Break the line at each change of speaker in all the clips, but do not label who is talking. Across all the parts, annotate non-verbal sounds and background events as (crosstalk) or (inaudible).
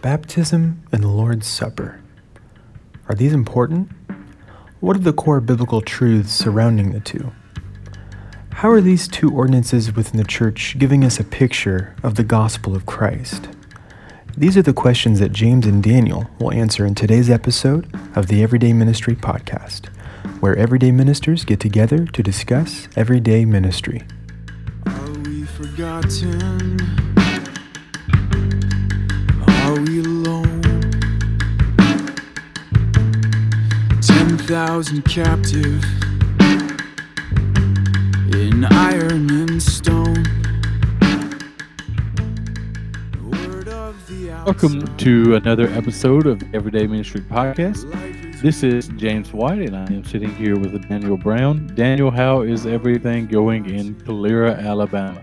Baptism and the Lord's Supper. Are these important? What are the core biblical truths surrounding the two? How are these two ordinances within the church giving us a picture of the gospel of Christ? These are the questions that James and Daniel will answer in today's episode of the Everyday Ministry Podcast, where everyday ministers get together to discuss everyday ministry.
Are we forgotten? Thousand captive in iron and stone. Word of the
Welcome to another episode of Everyday Ministry Podcast. This is James White, and I am sitting here with Daniel Brown. Daniel, how is everything going in Calera, Alabama?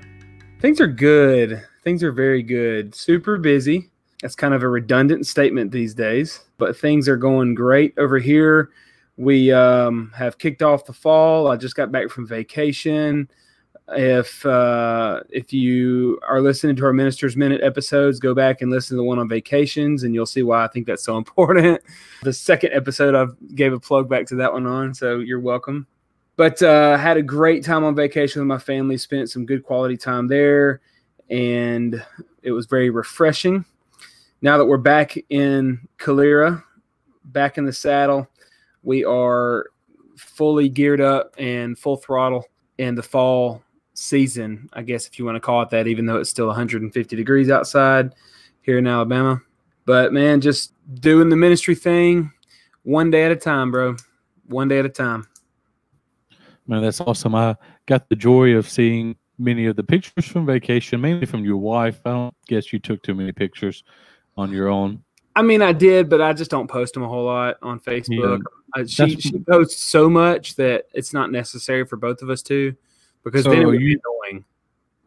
Things are good. Things are very good. Super busy. That's kind of a redundant statement these days, but things are going great over here. We um, have kicked off the fall. I just got back from vacation. If uh, if you are listening to our Ministers Minute episodes, go back and listen to the one on vacations, and you'll see why I think that's so (laughs) important. The second episode, I gave a plug back to that one on, so you're welcome. But uh, had a great time on vacation with my family. Spent some good quality time there, and it was very refreshing. Now that we're back in Calera, back in the saddle, we are fully geared up and full throttle in the fall season, I guess if you want to call it that, even though it's still 150 degrees outside here in Alabama. But man, just doing the ministry thing one day at a time, bro. One day at a time.
Man, that's awesome. I got the joy of seeing many of the pictures from vacation, mainly from your wife. I don't guess you took too many pictures on your own.
I mean, I did, but I just don't post them a whole lot on Facebook. Uh, she, she posts so much that it's not necessary for both of us to, because
So
then it would be
you-
annoying.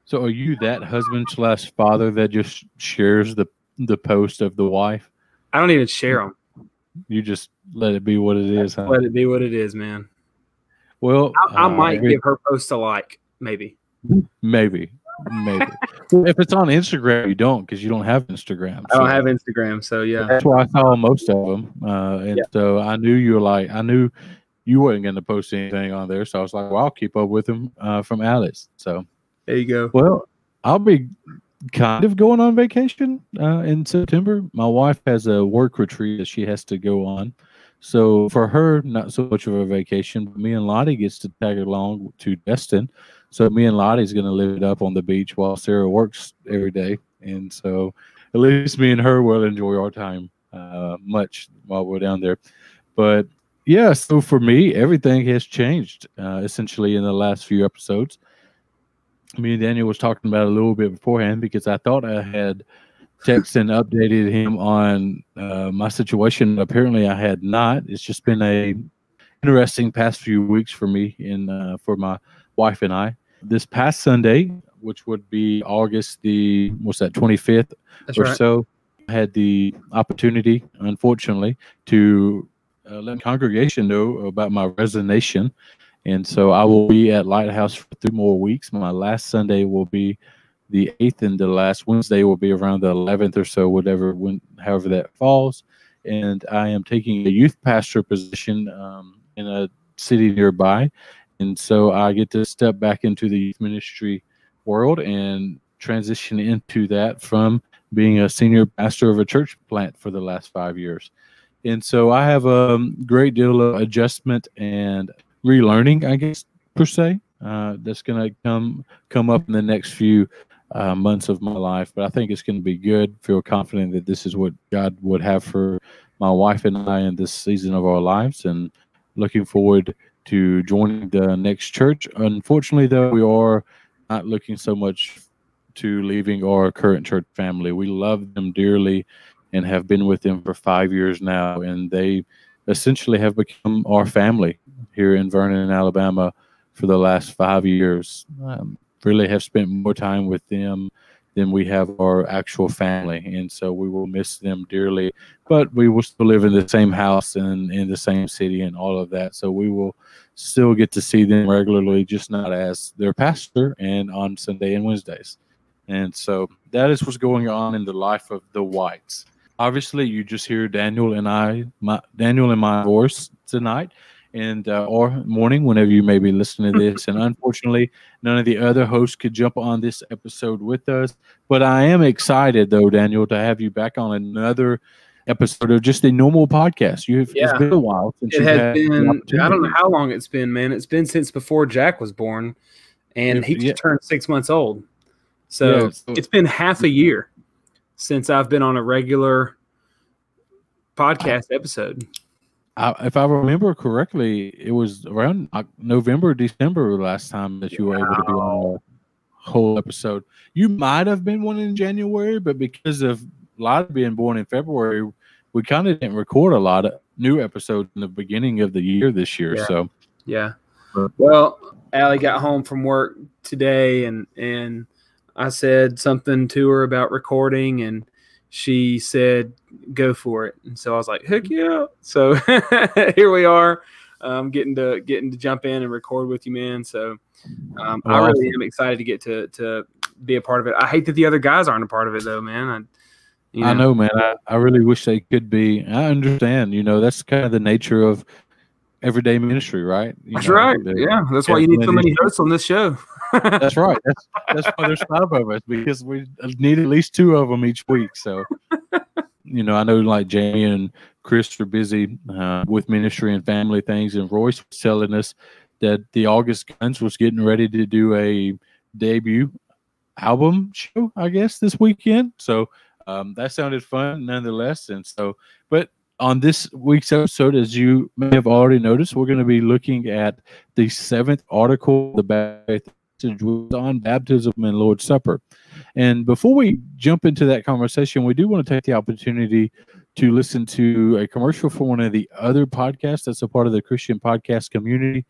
So, are you that husband slash father that just shares the the post of the wife?
I don't even share them.
You just let it be what it is, huh?
Let it be what it is, man.
Well,
I, I
uh,
might give her post a like, maybe.
maybe, maybe. if it's on Instagram, you don't because you don't have Instagram.
I don't have Instagram, so yeah.
That's why I saw most of them, uh, and
Yeah.
so I knew you were like, I knew you weren't going to post anything on there, so I was like, well, I'll keep up with him uh, from Alice. So,
There you go.
well, I'll be kind of going on vacation uh, in September. My wife has a work retreat that she has to go on, so for her, not so much of a vacation. But me and Lottie gets to tag along to Destin. So me and Lottie's going to live it up on the beach while Sarah works every day, and so at least me and her will enjoy our time uh, much while we're down there. But yeah, so for me, everything has changed uh, essentially in the last few episodes. Me and Daniel was talking about a little bit beforehand because I thought I had texted and updated him on uh, my situation. Apparently, I had not. It's just been a interesting past few weeks for me and uh, for my wife and I. This past Sunday, which would be August the what's that twenty fifth
That's
or
right.
so, I had the opportunity, unfortunately, to uh, let the congregation know about my resignation. And so I will be at Lighthouse for three more weeks. My last Sunday will be the 8th, and the last Wednesday will be around the 11th or so, whatever, when, however that falls. And I am taking a youth pastor position um, in a city nearby. And so I get to step back into the youth ministry world and transition into that from being a senior pastor of a church plant for the last five years. And so I have a great deal of adjustment and relearning, I guess, per se, uh, that's going to come come up in the next few uh, months of my life. But I think it's going to be good. Feel confident that this is what God would have for my wife and I in this season of our lives, and looking forward to joining the next church. Unfortunately, though, we are not looking so much to leaving our current church family. We love them dearly and have been with them for five years now, and they essentially have become our family here in Vernon, Alabama, for the last five years. Um, really have spent more time with them than we have our actual family, and so we will miss them dearly. But we will still live in the same house and in the same city and all of that. So we will still get to see them regularly, just not as their pastor and on Sunday and Wednesdays. And so that is what's going on in the life of the Whites. obviously, you just hear Daniel and I, my Daniel and my voice tonight, and uh, or morning whenever you may be listening to this. and (laughs) unfortunately, none of the other hosts could jump on this episode with us. But I am excited, though, Daniel, to have you back on another episode of just a normal podcast. You've
Yeah.
it's been a while since
it has been. I don't know how long it's been, man. It's been since before Jack was born, and he just
yeah.
turned six months old. So
Yeah, so-
it's been half a year since I've been on a regular podcast episode.
I, if I remember correctly, it was around uh, November, December last time that you were able to be on a whole episode. You might have been one in January, but because of Lottie being born in February, we kind of didn't record a lot of new episodes in the beginning of the year this year.
Yeah.
So
Yeah. Well, Allie got home from work today, and and I said something to her about recording, and she said, "Go for it." And so I was like, "Heck yeah!" So (laughs) here we are, um, getting to getting to jump in and record with you, man. So um, I really am excited to get to to be a part of it. I hate that the other guys aren't a part of it, though, man. I, you
I know, man. I, I really wish they could be. I understand. You know, that's kind of the nature of everyday ministry, right? You
That's
know,
right.
the-
Yeah, that's why you need so many hosts on this show.
That's (laughs) right. That's that's why there's five of us because we need at least two of them each week. So, you know, I know like Jamie and Chris are busy uh, with ministry and family things, and Royce was telling us that the August Guns was getting ready to do a debut album show, I guess, this weekend. So um, that sounded fun, nonetheless. And so, but on this week's episode, as you may have already noticed, we're going to be looking at the seventh article, the Baptist message was on baptism and Lord's Supper. And before we jump into that conversation, we do want to take the opportunity to listen to a commercial for one of the other podcasts that's a part of the Christian podcast community.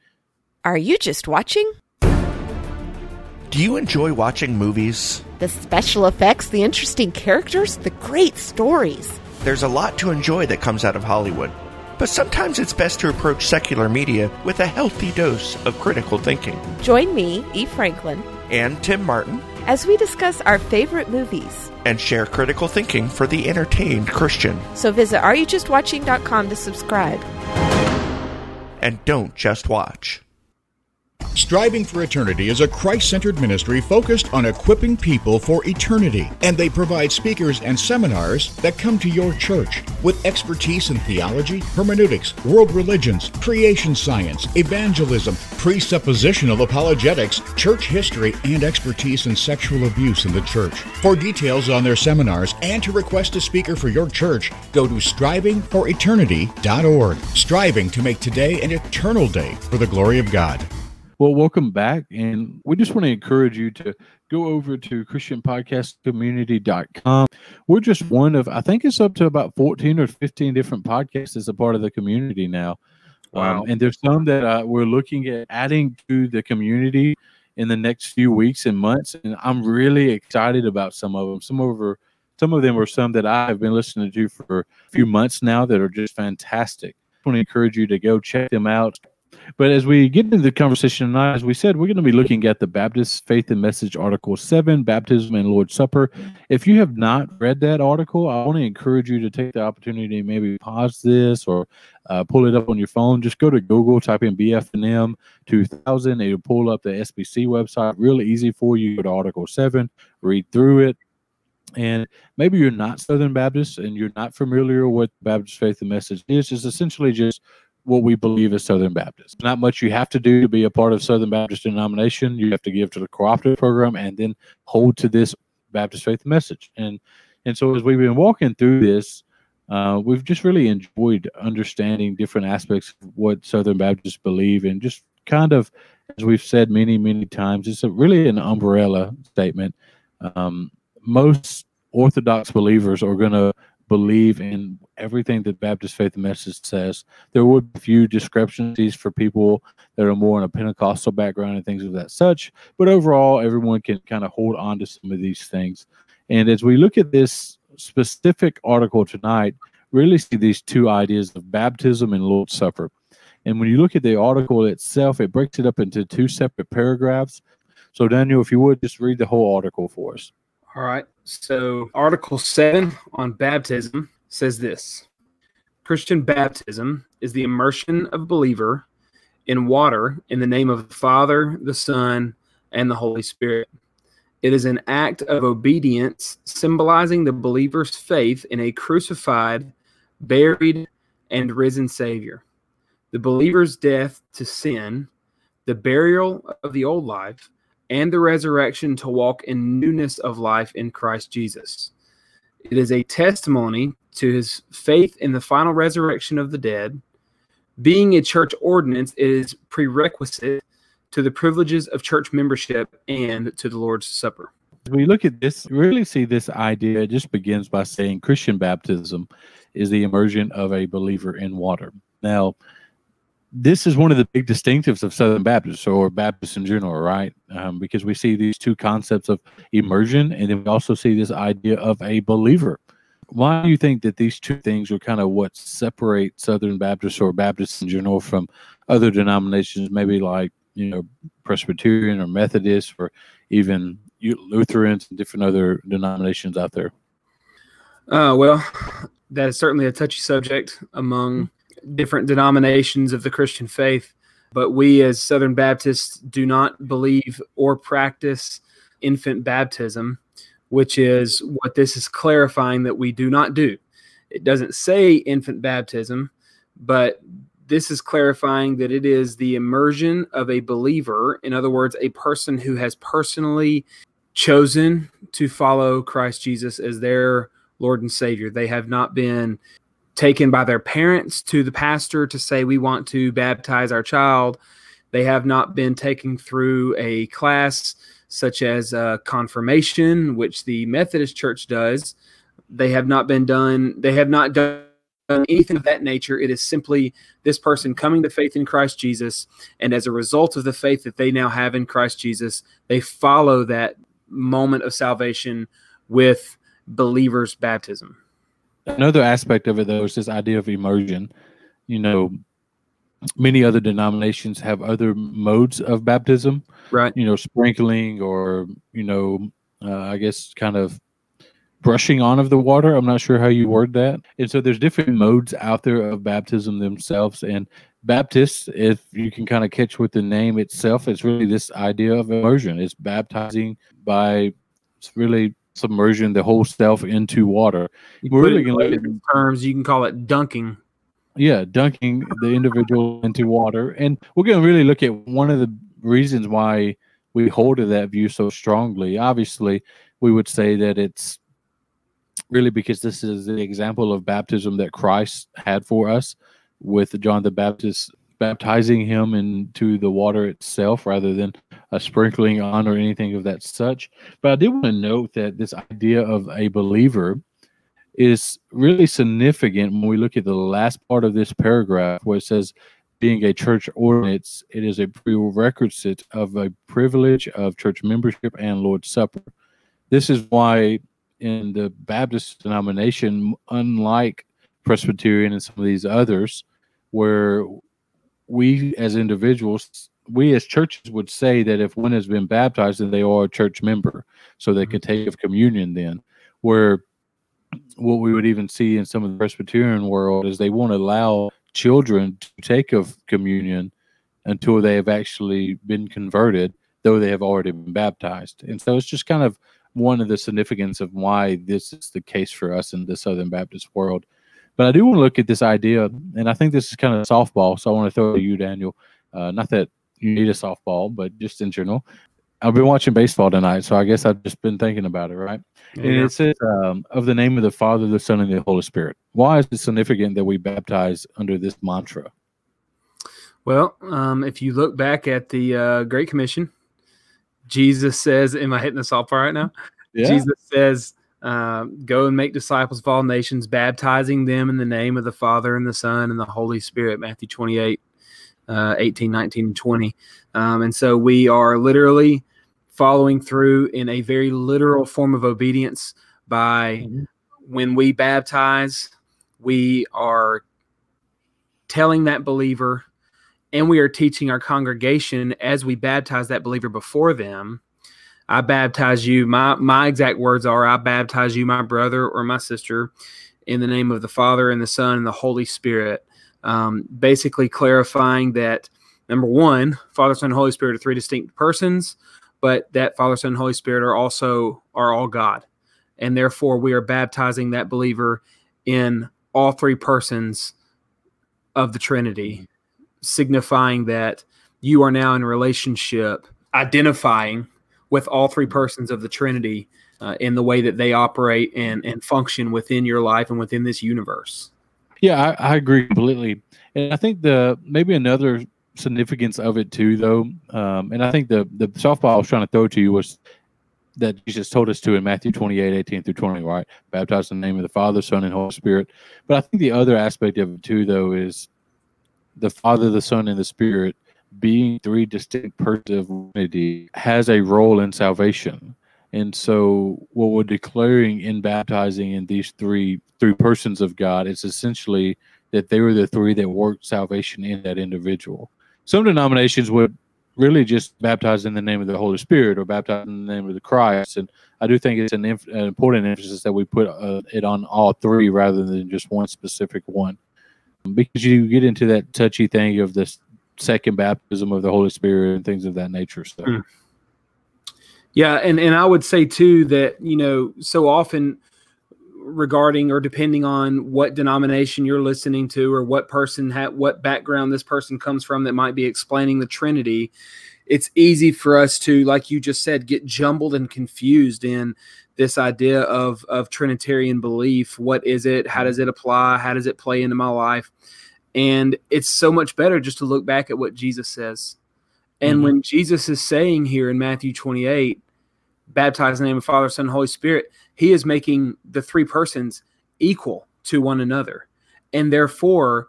Are you just watching?
Do you enjoy watching movies?
The special effects, the interesting characters, the great stories.
There's a lot to enjoy that comes out of Hollywood. But sometimes it's best to approach secular media with a healthy dose of critical thinking.
Join me, E. Franklin,
And Tim Martin,
as we discuss our favorite movies.
and share critical thinking for the entertained Christian.
So visit areyoujustwatching.com to subscribe.
And don't just watch.
Striving for Eternity is a Christ centered ministry focused on equipping people for eternity, and they provide speakers and seminars that come to your church with expertise in theology, hermeneutics, world religions, creation science, evangelism, presuppositional apologetics, church history, and expertise in sexual abuse in the church. For details on their seminars and to request a speaker for your church, go to strivingforeternity.org. Striving to make today an eternal day for the glory of God.
Well, welcome back. And we just want to encourage you to go over to ChristianPodcastCommunity.com. We're just one of, I think it's up to about 14 or 15 different podcasts as a part of the community now.
Wow.
Um, and there's some that uh, we're looking at adding to the community in the next few weeks and months. And I'm really excited about some of them. Some of are, some of them are some that I have been listening to for a few months now that are just fantastic. I want to encourage you to go check them out. But as we get into the conversation tonight, as we said, we're going to be looking at the Baptist Faith and Message Article 7, Baptism and Lord's Supper. If you have not read that article, I want to encourage you to take the opportunity maybe pause this or uh, pull it up on your phone. Just go to Google, type in BFNM 2000. It'll pull up the SBC website. Really easy for you. Go to Article 7, read through it. And maybe you're not Southern Baptist and you're not familiar with Baptist Faith and Message is. It's essentially just what we believe as Southern Baptists. Not much you have to do to be a part of Southern Baptist denomination. You have to give to the cooperative program and then hold to this Baptist faith message. And and so as we've been walking through this, uh, we've just really enjoyed understanding different aspects of what Southern Baptists believe and just kind of, as we've said many, many times, it's a, really an umbrella statement. Um, most Orthodox believers are going to believe in everything that Baptist Faith and Message says. There would be a few discrepancies for people that are more in a Pentecostal background and things of that such, but overall, everyone can kind of hold on to some of these things. And as we look at this specific article tonight, really see these two ideas of baptism and Lord's Supper. And when you look at the article itself, it breaks it up into two separate paragraphs. So, Daniel, if you would just read the whole article for us.
All right. So, Article 7 on baptism says this Christian baptism is the immersion of a believer in water in the name of the Father, the Son, and the Holy Spirit. It is an act of obedience symbolizing the believer's faith in a crucified, buried, and risen Savior. The believer's death to sin, the burial of the old life, and the resurrection to walk in newness of life in Christ Jesus. It is a testimony to his faith in the final resurrection of the dead. Being a church ordinance is prerequisite to the privileges of church membership and to the Lord's Supper.
We look at this, really see this idea. It just begins by saying Christian baptism is the immersion of a believer in water. Now, this is one of the big distinctives of Southern Baptists or Baptists in general, right? Um, because we see these two concepts of immersion, and then we also see this idea of a believer. Why do you think that these two things are kind of what separate Southern Baptists or Baptists in general from other denominations, maybe like you know Presbyterian or Methodist or even Lutherans and different other denominations out there?
Uh, well, that is certainly a touchy subject among different denominations of the Christian faith. But we, as Southern Baptists, do not believe or practice infant baptism, which is what this is clarifying that we do not do. It doesn't say infant baptism, but this is clarifying that it is the immersion of a believer, in other words, a person who has personally chosen to follow Christ Jesus as their Lord and Savior. They have not been taken by their parents to the pastor to say, We want to baptize our child. They have not been taken through a class such as uh, confirmation, which the Methodist Church does. They have not been done, they have not done anything of that nature. It is simply this person coming to faith in Christ Jesus. And as a result of the faith that they now have in Christ Jesus, they follow that moment of salvation with believers' baptism.
Another aspect of it, though, is this idea of immersion. You know, many other denominations have other modes of baptism,
right?
You know, sprinkling or you know, uh, I guess kind of brushing on of the water. I'm not sure how you word that. And so there's different modes out there of baptism themselves. And Baptists, if you can kind of catch with the name itself, it's really this idea of immersion. It's baptizing by it's really submersion the whole self into water.
You We're really to look at terms. You can call it dunking.
Yeah, dunking the individual into water, and we're going to really look at one of the reasons why we hold to that view so strongly. Obviously, we would say that it's really because this is the example of baptism that Christ had for us with John the Baptist baptizing him into the water itself rather than a sprinkling on or anything of that such. But I did want to note that this idea of a believer is really significant when we look at the last part of this paragraph where it says being a church ordinance, it is a prerequisite of a privilege of church membership and Lord's Supper. This is why in the Baptist denomination, unlike Presbyterian and some of these others, where we as individuals, we as churches would say that if one has been baptized, then they are a church member, so they could take of communion. Then, where what we would even see in some of the Presbyterian world is they won't allow children to take of communion until they have actually been converted, though they have already been baptized. And so it's just kind of one of the significance of why this is the case for us in the Southern Baptist world. But I do want to look at this idea, and I think this is kind of softball. So I want to throw to you, Daniel. Uh, not that you need a softball, but just in general. I've been watching baseball tonight, so I guess I've just been thinking about it, right? Yeah. And it says, um, of the name of the Father, the Son, and the Holy Spirit. Why is it significant that we baptize under this mantra?
Well, um, if you look back at the uh, Great Commission, Jesus says, "Am I hitting the softball right now?" Yeah. Jesus says, uh, "Go and make disciples of all nations, baptizing them in the name of the Father and the Son and the Holy Spirit." Matthew 28, uh, 18, 19, and 20. Um, and so we are literally following through in a very literal form of obedience by mm-hmm. when we baptize, we are telling that believer and we are teaching our congregation as we baptize that believer before them i baptize you my my exact words are i baptize you my brother or my sister in the name of the Father and the Son and the Holy Spirit. Um, basically, clarifying that number one, Father, Son, and Holy Spirit are three distinct persons, but that Father, Son, and Holy Spirit are also are all God, and therefore we are baptizing that believer in all three persons of the Trinity, signifying that you are now in relationship, identifying with all three persons of the Trinity uh, in the way that they operate and, and function within your life and within this universe.
Yeah, I, I agree completely. And I think the maybe another significance of it too, though, um, and I think the the softball I was trying to throw to you was that Jesus told us to in Matthew 28, 18 through 20, right? Baptize in the name of the Father, Son, and Holy Spirit. But I think the other aspect of it too, though, is the Father, the Son, and the Spirit being three distinct persons of unity has a role in salvation. And so what we're declaring in baptizing in these three three persons of God is essentially that they were the three that worked salvation in that individual. Some denominations would really just baptize in the name of the Holy Spirit or baptize in the name of the Christ. And I do think it's an, inf- an important emphasis that we put uh, it on all three rather than just one specific one. Because you get into that touchy thing of this second baptism of the Holy Spirit and things of that nature. So,
Mm. Yeah, and and I would say too that you know so often regarding or depending on what denomination you're listening to or what person had what background this person comes from that might be explaining the Trinity, it's easy for us to, like you just said, get jumbled and confused in this idea of of Trinitarian belief. What is it? How does it apply? How does it play into my life? And it's so much better just to look back at what Jesus says. And
Mhm.
when Jesus is saying here in Matthew 28, baptize in the name of Father, Son, Holy Spirit, he is making the three persons equal to one another. And therefore,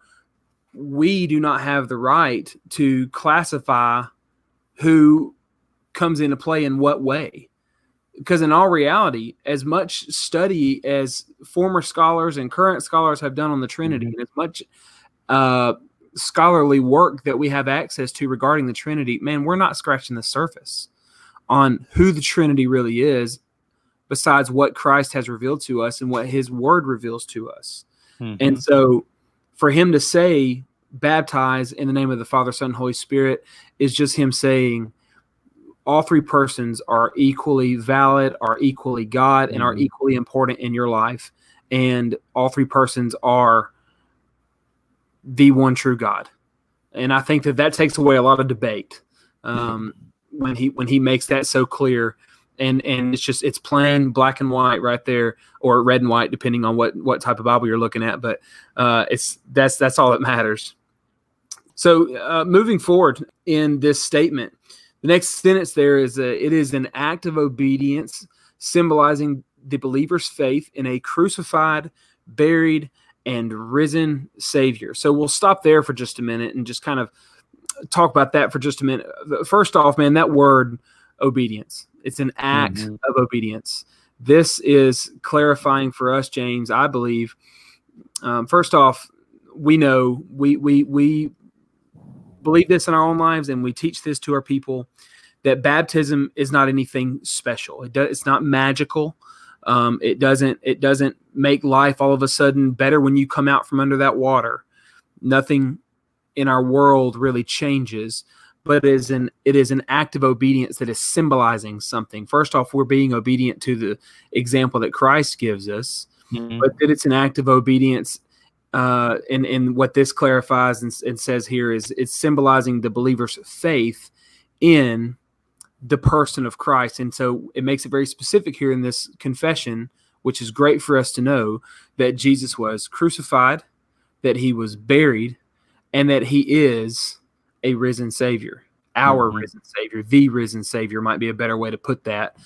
we do not have the right to classify who comes into play in what way. Because in all reality, as much study as former scholars and current scholars have done on the Trinity, and as much uh, scholarly work that we have access to regarding the Trinity, man, we're not scratching the surface on who the Trinity really is, besides what Christ has revealed to us and what His Word reveals to us.
Mhm.
And so, for Him to say, baptize in the name of the Father, Son, and Holy Spirit, is just Him saying, all three persons are equally valid, are equally God, and are
Mhm.
equally important in your life. And all three persons are the one true God. And I think that that takes away a lot of debate um, when he when he makes that so clear. And and it's just it's plain black and white right there, or red and white depending on what what type of Bible you're looking at. But uh, it's that's that's all that matters. So uh, moving forward in this statement, the next sentence there is a, it is an act of obedience symbolizing the believer's faith in a crucified, buried, and risen Savior. So we'll stop there for just a minute and just kind of talk about that for just a minute. First off, man, that word obedience, it's an act
Mhm.
of obedience. This is clarifying for us, James, I believe. Um, first off, we know we we we believe this in our own lives and we teach this to our people that baptism is not anything special. It does, it's not magical. Um, it doesn't it doesn't make life all of a sudden better when you come out from under that water. Nothing in our world really changes, but it is an it is an act of obedience that is symbolizing something. First off, we're being obedient to the example that Christ gives us,
Mhm.
but that it's an act of obedience. Uh, and and what this clarifies and, and says here is it's symbolizing the believer's faith in the person of Christ. And so it makes it very specific here in this confession, which is great for us to know that Jesus was crucified, that he was buried, and that he is a risen Savior, our
Mhm.
risen Savior, the risen Savior might be a better way to put that.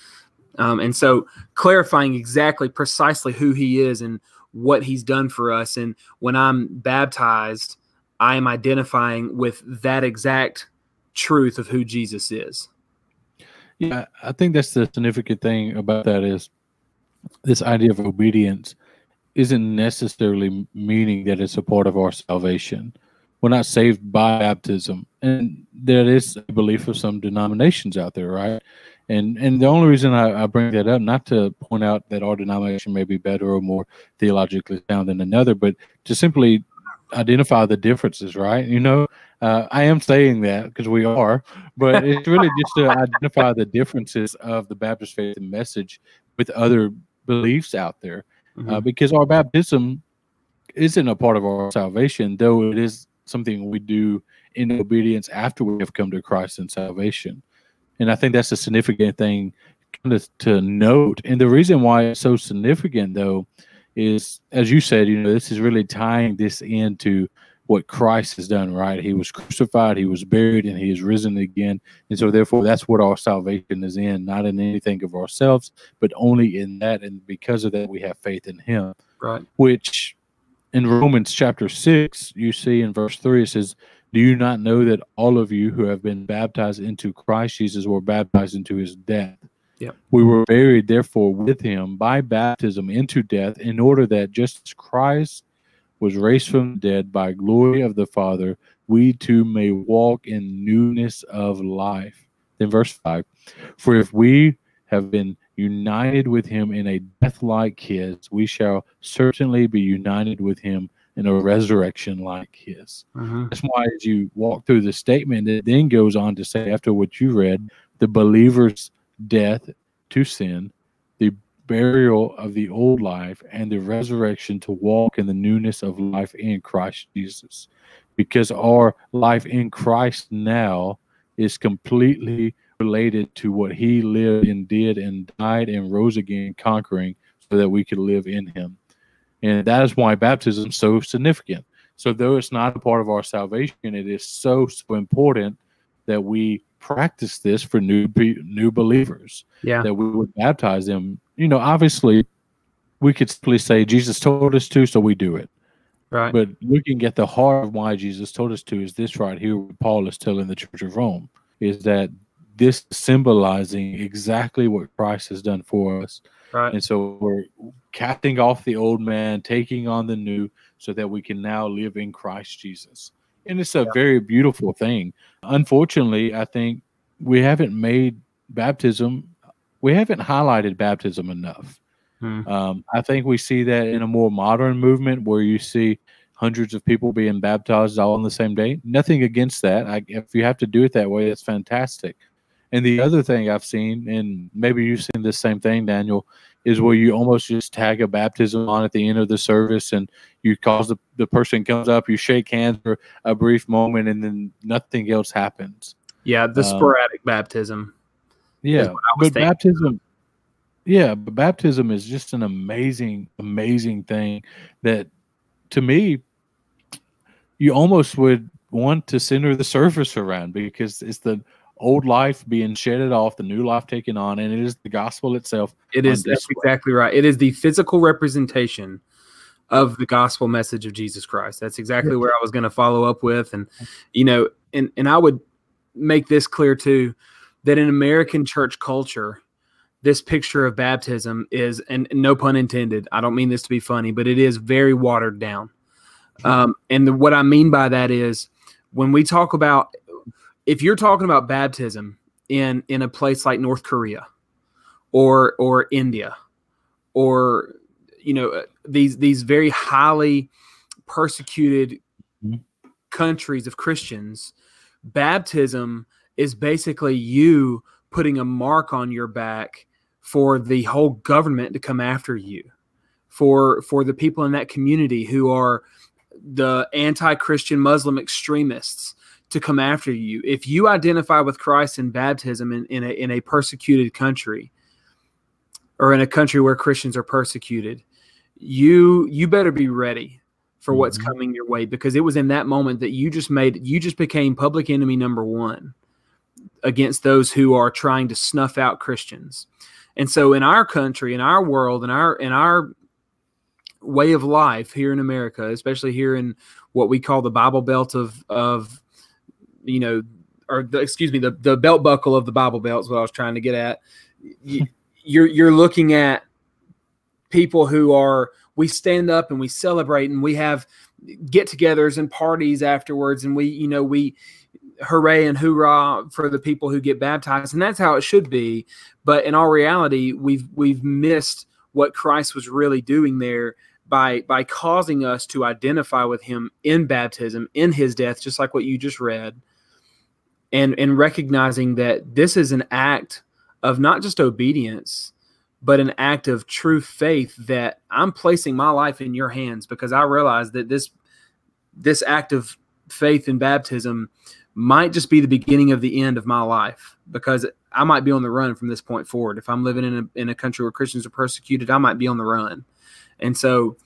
Um, and so clarifying exactly precisely who he is and what he's done for us. And when I'm baptized, I am identifying with that exact truth of who Jesus is.
Yeah, I think that's the significant thing about that is this idea of obedience isn't necessarily meaning that it's a part of our salvation. We're not saved by baptism, and there is a belief of some denominations out there, right? And and the only reason I, I bring that up, not to point out that our denomination may be better or more theologically sound than another, but to simply identify the differences, right? You know, uh, I am saying that because we are, but (laughs) it's really just to identify the differences of the Baptist faith and message with other beliefs out there, uh, because our baptism isn't a part of our salvation, though it is something we do in obedience after we have come to Christ in salvation. And I think that's a significant thing kind of to note. And the reason why it's so significant, though, is as you said, you know, this is really tying this into what Christ has done, right? He was crucified, he was buried, and he is risen again. And so, therefore, that's what our salvation is in, not in anything of ourselves, but only in that. And because of that, we have faith in him,
Right.
which in Romans chapter 6, you see in verse 3, it says, Do you not know that all of you who have been baptized into Christ Jesus were baptized into his death?
Yep.
We were buried, therefore, with him by baptism into death, in order that just as Christ was raised from the dead by glory of the Father, we too may walk in newness of life. Then, verse 5 For if we have been united with him in a death like his, we shall certainly be united with him in a resurrection like his.
Mhm.
That's why, as you walk through the statement, it then goes on to say, after what you read, the believer's death to sin, the burial of the old life, and the resurrection to walk in the newness of life in Christ Jesus. Because our life in Christ now is completely related to what he lived and did and died and rose again, conquering, so that we could live in him. And that is why baptism is so significant. So, though it's not a part of our salvation, it is so, so important that we practice this for new be- new believers,
Yeah.
that we would baptize them. You know, obviously, we could simply say Jesus told us to, so we do it.
Right.
But looking at the heart of why Jesus told us to is this right here, what Paul is telling the Church of Rome, is that this symbolizing exactly what Christ has done for us.
right.
And so we're casting off the old man, taking on the new, so that we can now live in Christ Jesus. And it's a very beautiful thing. Unfortunately, I think we haven't made baptism, we haven't highlighted baptism enough.
Hmm.
Um, I think we see that in a more modern movement where you see hundreds of people being baptized all on the same day. Nothing against that. I, if you have to do it that way, that's fantastic. And the other thing I've seen, and maybe you've seen this same thing, Daniel, is where you almost just tag a baptism on at the end of the service and you cause the, the person comes up, you shake hands for a brief moment, and then nothing else happens.
Yeah. The
Um,
sporadic baptism.
Yeah,
what I was
but
thinking.
baptism, yeah, but baptism is just an amazing, amazing thing that, to me, you almost would want to center the service around because it's the old life being shedded off, the new life taken on, and it is the gospel itself.
It is that's exactly right. It is the physical representation of the gospel message of Jesus Christ. That's exactly where I was going to follow up with and you know and and I would make this clear too that in American church culture this picture of baptism is and no pun intended. I don't mean this to be funny, but it is very watered down. Um, and the, what I mean by that is when we talk about if you're talking about baptism in in a place like North Korea or or India or you know these these very highly persecuted
Mhm.
countries of Christians baptism is basically you putting a mark on your back for the whole government to come after you for for the people in that community who are the anti-christian muslim extremists to come after you if you identify with christ in baptism in, in, a, in a persecuted country or in a country where christians are persecuted you you better be ready for what's
Mhm.
coming your way because it was in that moment that you just made you just became public enemy number one against those who are trying to snuff out christians and so in our country in our world in our in our way of life here in america especially here in what we call the bible belt of of you know or the, excuse me the, the belt buckle of the bible belt is what i was trying to get at. You, (laughs) you're you're looking at people who are we stand up and we celebrate and we have get-togethers and parties afterwards and we you know we hooray and hoorah for the people who get baptized, and that's how it should be. But in all reality, we've we've missed what Christ was really doing there by by causing us to identify with Him in baptism, in His death, just like what you just read, and and recognizing that this is an act of not just obedience, but an act of true faith that I'm placing my life in Your hands because I realize that this this act of faith in baptism might just be the beginning of the end of my life because I might be on the run from this point forward. If I'm living in a, in a country where Christians are persecuted, I might be on the run. And so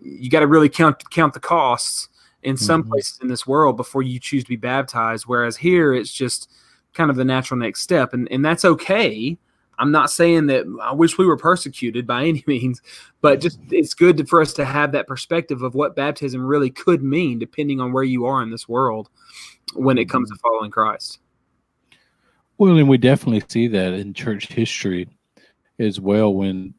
you got to really count count the costs in some
Mhm.
places in this world before you choose to be baptized. Whereas here, it's just kind of the natural next step, and and that's okay. I'm not saying that I wish we were persecuted by any (laughs) means, but just it's good to, for us to have that perspective of what baptism really could mean, depending on where you are in this world when it comes to following Christ.
Well, and we definitely see that in church history as well when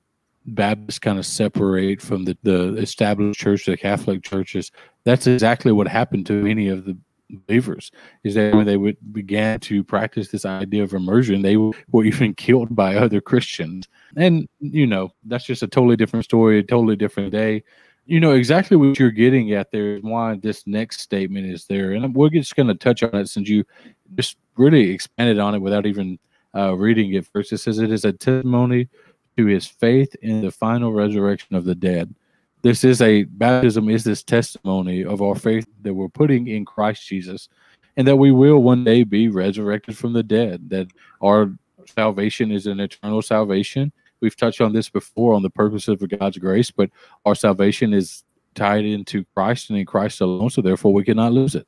Baptists kind of separate from the, the established church, the Catholic churches. That's exactly what happened to many of the believers is that when they would began to practice this idea of immersion, they were even (laughs) killed by other Christians. And, you know, that's just a totally different story, a totally different day. You know, exactly what you're getting at there is why this next statement is there. And we're just going to touch on it since you just really expanded on it without even uh, reading it first. It says it is a testimony to his faith in the final resurrection of the dead. This is a baptism is this testimony of our faith that we're putting in Christ Jesus, and that we will one day be resurrected from the dead. That our salvation is an eternal salvation. We've touched on this before on the purpose of God's grace, but our salvation is tied into Christ and in Christ alone, so therefore we cannot lose it.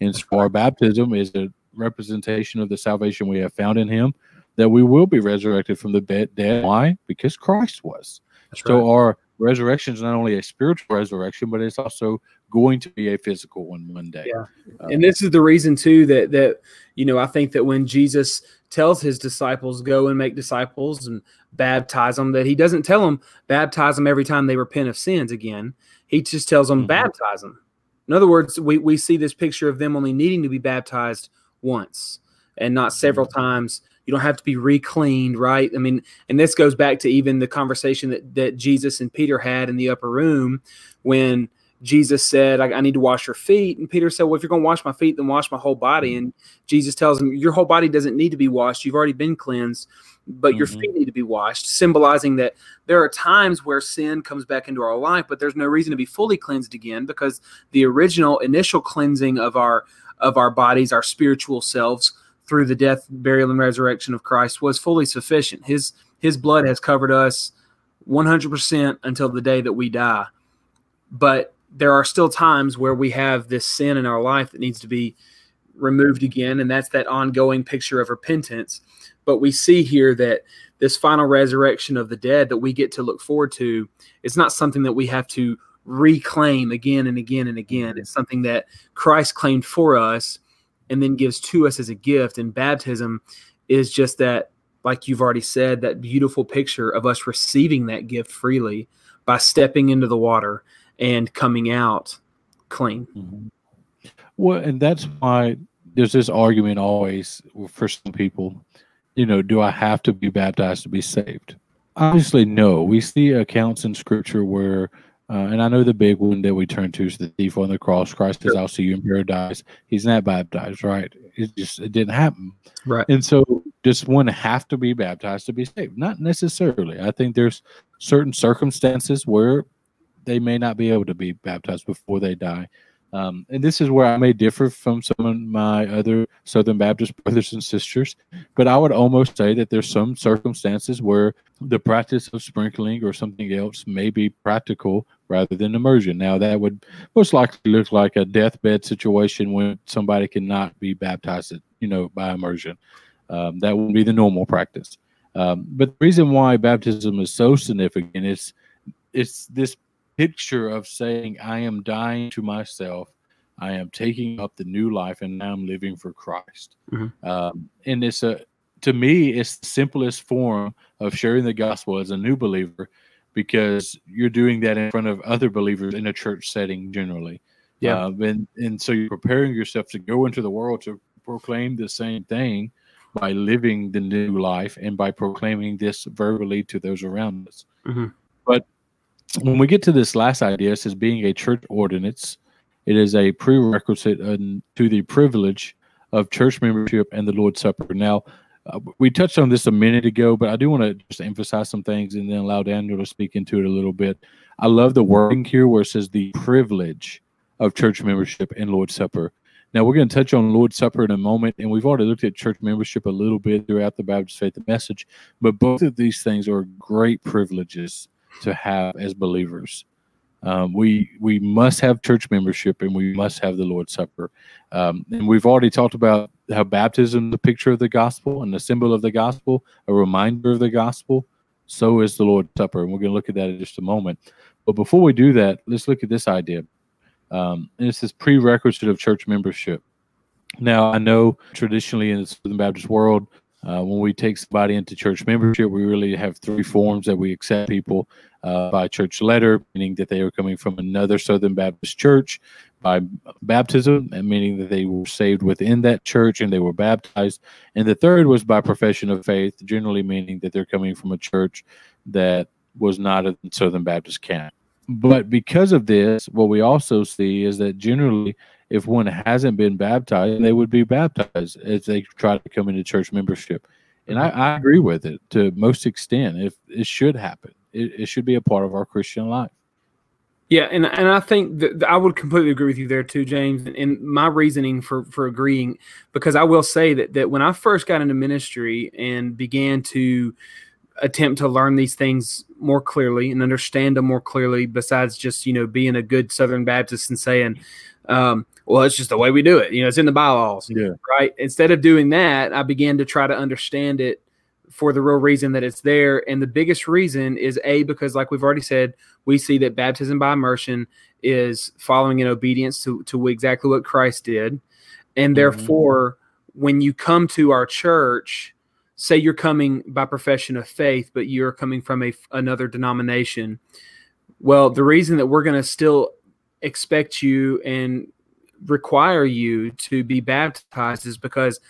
And so our baptism is a representation of the salvation we have found in Him, that we will be resurrected from the dead. Why? Because Christ was. so our resurrection is not only a spiritual resurrection, but it's also going to be a physical one one day.
Yeah.
Uh,
and this is the reason too that that you know I think that when Jesus tells his disciples go and make disciples and baptize them, that he doesn't tell them baptize them every time they repent of sins again. He just tells them
Mhm.
baptize them. In other words, we we see this picture of them only needing to be baptized once and not several times. You don't have to be re-cleaned, right? I mean, and this goes back to even the conversation that that Jesus and Peter had in the upper room when Jesus said, I, I need to wash your feet. And Peter said, Well, if you're going to wash my feet, then wash my whole body. And Jesus tells him, Your whole body doesn't need to be washed. You've already been cleansed, but your
Mhm.
feet need to be washed, symbolizing that there are times where sin comes back into our life, but there's no reason to be fully cleansed again because the original initial cleansing of our of our bodies, our spiritual selves, through the death, burial, and resurrection of Christ was fully sufficient. His his blood has covered us 100% until the day that we die. But there are still times where we have this sin in our life that needs to be removed again, and that's that ongoing picture of repentance. But we see here that this final resurrection of the dead that we get to look forward to is not something that we have to reclaim again and again and again. It's something that Christ claimed for us and then gives to us as a gift. And baptism is just that, like you've already said, that beautiful picture of us receiving that gift freely by stepping into the water and coming out clean.
Mhm. Well, and that's why there's this argument always for some people. You know, do I have to be baptized to be saved? Obviously, no. We see accounts in Scripture where, uh, and I know the big one that we turn to is the thief on the cross. Christ says, "I'll see you in paradise." He's not baptized, right? It just it didn't happen.
Right.
And so, does one have to be baptized to be saved? Not necessarily. I think there's certain circumstances where they may not be able to be baptized before they die. Um, and this is where I may differ from some of my other Southern Baptist (laughs) brothers and sisters, but I would almost say that there's some circumstances where the practice of sprinkling or something else may be practical rather than immersion. Now, that would most likely look like a deathbed situation when somebody cannot be baptized, you know, by immersion. Um, that would be the normal practice. Um, but the reason why baptism is so significant is it's this picture of saying, I am dying to myself. I am taking up the new life and now I'm living for Christ.
Mhm.
Um, and it's a, to me, it's the simplest form of sharing the gospel as a new believer because you're doing that in front of other believers in a church setting generally.
Yeah.
Uh, and, and so you're preparing yourself to go into the world to proclaim the same thing by living the new life and by proclaiming this verbally to those around us.
Mhm.
But when we get to this last idea, it says being a church ordinance, it is a prerequisite um, to the privilege of church membership and the Lord's Supper. Now, uh, we touched on this a minute ago, but I do want to just emphasize some things and then allow Daniel to speak into it a little bit. I love the wording here where it says the privilege of church membership and Lord's Supper. Now, we're going to touch on Lord's Supper in a moment, and we've already looked at church membership a little bit throughout the Baptist Faith and Message, but both of these things are great privileges to have as believers. Um, we we must have church membership and we must have the Lord's Supper. Um, and we've already talked about how baptism is picture of the gospel and a symbol of the gospel, a reminder of the gospel. So is the Lord's Supper, and we're going to look at that in just a moment. But before we do that, let's look at this idea. Um, and it's prerequisite of church membership. Now, I know traditionally in the Southern Baptist world, uh, when we take somebody into church membership, we really have three forms that we accept people uh, by church letter, meaning that they are coming from another Southern Baptist church, by baptism, meaning that they were saved within that church and they were baptized. And the third was by profession of faith, generally meaning that they're coming from a church that was not a Southern Baptist camp. But because of this, what we also see is that generally, if one hasn't been baptized, they would be baptized as they try to come into church membership. And I, I agree with it to most extent. If it should happen, it, it should be a part of our Christian life.
Yeah, and and I think that I would completely agree with you there too, James. And, and my reasoning for for agreeing, because I will say that that when I first got into ministry and began to attempt to learn these things more clearly and understand them more clearly, besides just you know being a good Southern Baptist and saying, um, "Well, it's just the way we do it," you know, it's in the bylaws,
Yeah.
right? Instead of doing that, I began to try to understand it for the real reason that it's there. And the biggest reason is A, because like we've already said, we see that baptism by immersion is following in obedience to, to exactly what Christ did. And mm-hmm. therefore, when you come to our church, say you're coming by profession of faith, but you're coming from a another denomination. Well, the reason that we're going to still expect you and require you to be baptized is because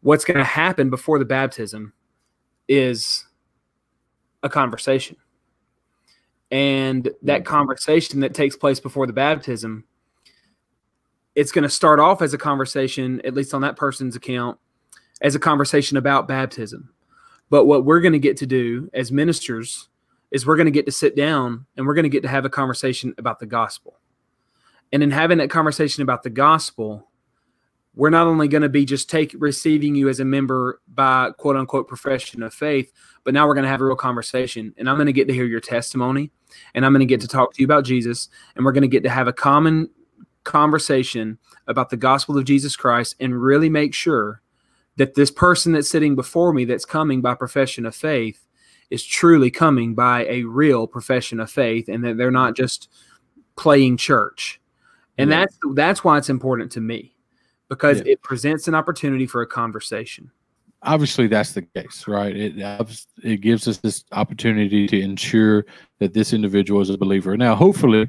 what's going to happen before the baptism is a conversation. And that conversation that takes place before the baptism, it's going to start off as a conversation, at least on that person's account, as a conversation about baptism. But what we're going to get to do as ministers is we're going to get to sit down and we're going to get to have a conversation about the gospel. And in having that conversation about the gospel, we're not only going to be just take receiving you as a member by quote unquote profession of faith, but now we're going to have a real conversation. And I'm going to get to hear your testimony and I'm going to get to talk to you about Jesus. And we're going to get to have a common conversation about the gospel of Jesus Christ and really make sure that this person that's sitting before me that's coming by profession of faith is truly coming by a real profession of faith and that they're not just playing church. And
Yeah.
that's that's why it's important to me because
Yeah.
it presents an opportunity for a conversation.
obviously that's the case, right? It it gives us this opportunity to ensure that this individual is a believer. Now, hopefully,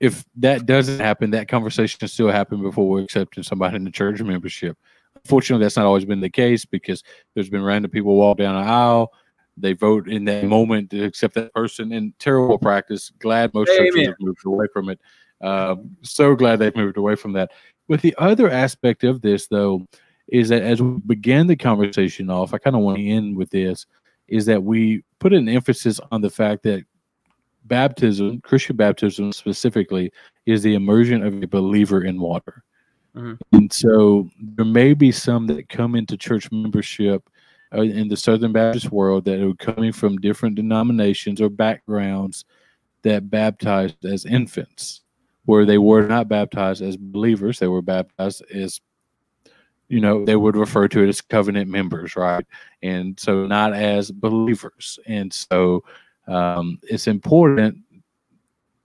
if that doesn't happen, that conversation can still happen before we're accepting somebody in the church membership. Unfortunately, that's not always been the case because there's been random people walk down the aisle. They vote in that moment to accept that person. in terrible practice. Glad most churches
Amen.
have moved away from it. Um, so glad they've moved away from that. But the other aspect of this, though, is that as we began the conversation off, I kind of want to end with this, is that we put an emphasis on the fact that baptism, Christian baptism specifically, is the immersion of a believer in water.
Mhm.
And so there may be some that come into church membership uh, in the Southern Baptist world that are coming from different denominations or backgrounds that baptized as infants, where they were not baptized as believers, they were baptized as you know, they would refer to it as covenant members, right? And so not as believers. And so um, it's important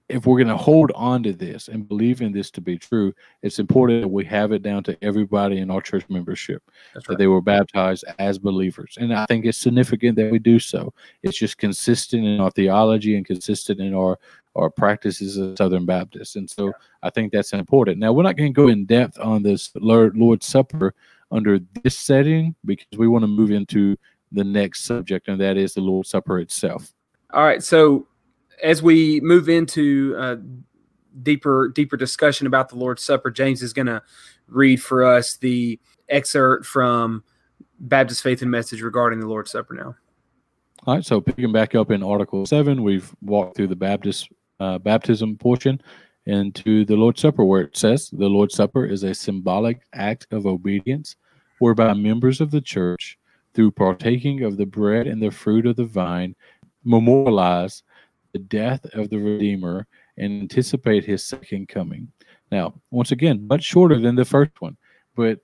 if we're going to hold on to this and believe in this to be true, it's important that we have it down to everybody in our church membership
That's
that they were baptized as believers. And I think it's significant that we do so. It's just consistent in our theology and consistent in our or practices of Southern Baptists. And so I think that's important. Now, we're not going to go in depth on this Lord, Lord's Supper under this setting because we want to move into the next subject, and that is the Lord's Supper itself.
All right. So as we move into uh, deeper deeper discussion about the Lord's Supper, James is going to read for us the excerpt from Baptist Faith and Message regarding the Lord's Supper now.
All right, so picking back up in Article 7, we've walked through the Baptist uh, baptism portion and to the Lord's Supper, where it says the Lord's Supper is a symbolic act of obedience whereby members of the church, through partaking of the bread and the fruit of the vine, memorialize the death of the Redeemer and anticipate his second coming. Now, once again, much shorter than the first one, but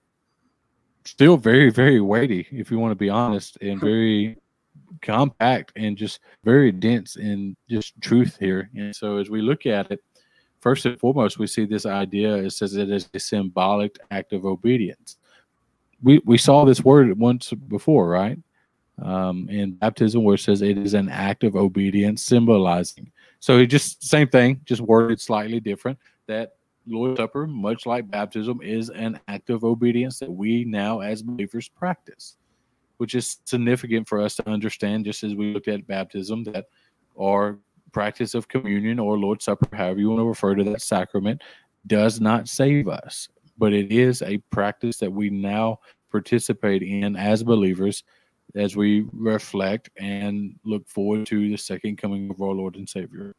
still very, very weighty, if you want to be honest, and very compact and just very dense in just truth here. And so as we look at it, first and foremost, we see this idea. It says it is a symbolic act of obedience. We we saw this word once before, right? Um, in baptism, where it says it is an act of obedience, symbolizing. So it just same thing, just worded slightly different. That Lord's Supper, much like baptism, is an act of obedience that we now as believers practice which is significant for us to understand, just as we looked at baptism, that our practice of communion or Lord's Supper, however you want to refer to that sacrament, does not save us, but it is a practice that we now participate in as believers as we reflect and look forward to the second coming of our Lord and Savior.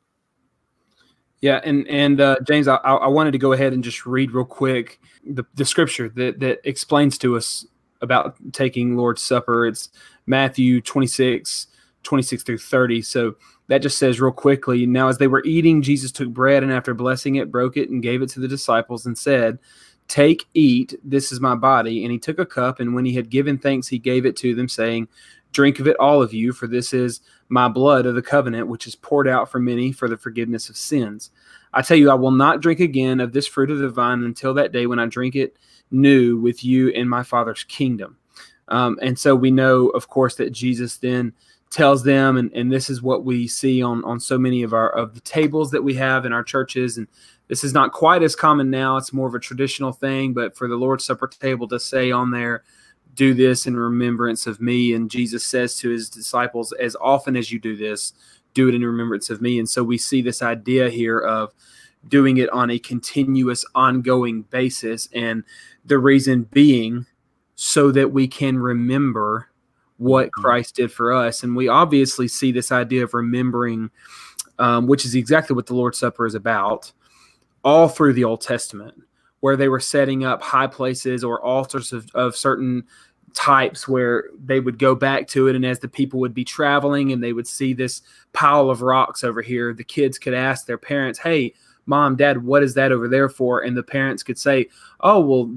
Yeah, and and uh, James, I, I wanted to go ahead and just read real quick the, the scripture that that explains to us about taking Lord's Supper. It's Matthew 26, 26 through 30. So that just says real quickly Now, as they were eating, Jesus took bread and after blessing it, broke it and gave it to the disciples and said, Take, eat, this is my body. And he took a cup, and when he had given thanks, he gave it to them, saying, Drink of it, all of you, for this is my blood of the covenant, which is poured out for many for the forgiveness of sins. I tell you, I will not drink again of this fruit of the vine until that day when I drink it new with you in my Father's kingdom. Um, and so we know, of course, that Jesus then tells them, and, and this is what we see on on so many of our of the tables that we have in our churches, and this is not quite as common now. It's more of a traditional thing, but for the Lord's Supper table to say on there, "Do this in remembrance of me," and Jesus says to his disciples, "As often as you do this, do it in remembrance of me." And so we see this idea here of doing it on a continuous, ongoing basis. And the reason being so that we can remember what mm-hmm. Christ did for us. And we obviously see this idea of remembering, um, which is exactly what the Lord's Supper is about, all through the Old Testament, where they were setting up high places or altars of, of certain types where they would go back to it. And as the people would be traveling and they would see this pile of rocks over here, the kids could ask their parents, Hey, mom, dad, what is that over there for? And the parents could say, oh, well,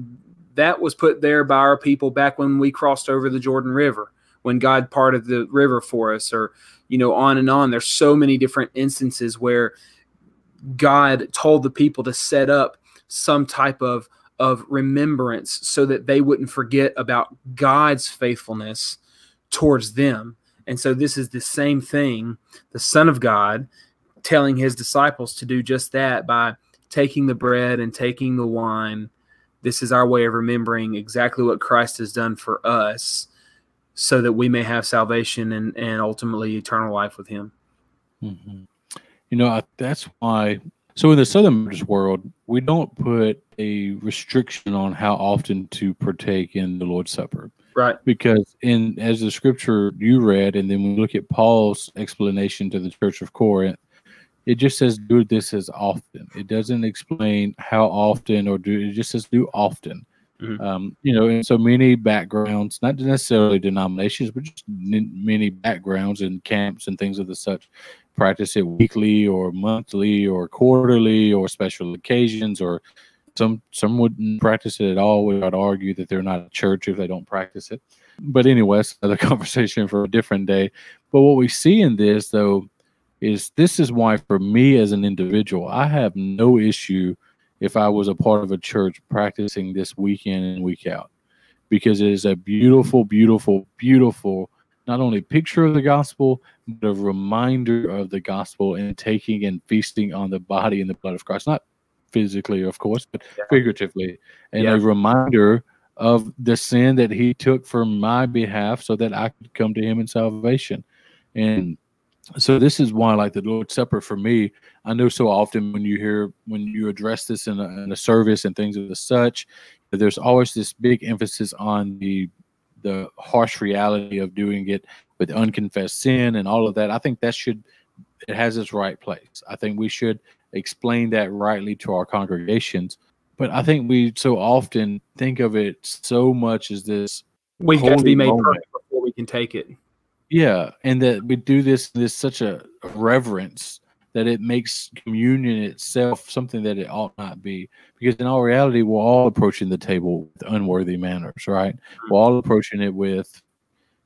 that was put there by our people back when we crossed over the Jordan River, when God parted the river for us, or, you know, on and on. There's so many different instances where God told the people to set up some type of of remembrance so that they wouldn't forget about God's faithfulness towards them. And so this is the same thing. The Son of God telling his disciples to do just that by taking the bread and taking the wine. This is our way of remembering exactly what Christ has done for us so that we may have salvation and, and ultimately eternal life with him.
Mm-hmm. You know, that's why. So in the Southern Baptist world, we don't put a restriction on how often to partake in the Lord's Supper.
Right.
Because in as the scripture you read, and then we look at Paul's explanation to the church of Corinth, it just says do this as often. It doesn't explain how often or do it just says do often. Mm-hmm. Um, you know, in so many backgrounds, not necessarily denominations, but just many backgrounds and camps and things of the such, practice it weekly or monthly or quarterly or special occasions or some some wouldn't practice it at all. We would argue that they're not a church if they don't practice it. But anyway, it's another (laughs) conversation for a different day. But what we see in this though is this is why for me as an individual, I have no issue if I was a part of a church practicing this week in and week out because it is a beautiful, beautiful, beautiful not only picture of the gospel, but a reminder of the gospel and taking and feasting on the body and the blood of Christ. Not physically, of course, but figuratively, and
Yeah.
a reminder of the sin that he took for my behalf so that I could come to him in salvation. And so this is why like the Lord's Supper for me, I know so often when you hear when you address this in a, in a service and things of the such, that there's always this big emphasis on the the harsh reality of doing it with unconfessed sin and all of that. I think that should it has its right place. I think we should explain that rightly to our congregations. But I think we so often think of it so much as this
We've got to be made perfect before we can take it.
yeah, and that we do this this such a reverence that it makes communion itself something that it ought not be. Because in all reality, we're all approaching the table with unworthy manners, right? We're all mm-hmm. approaching it with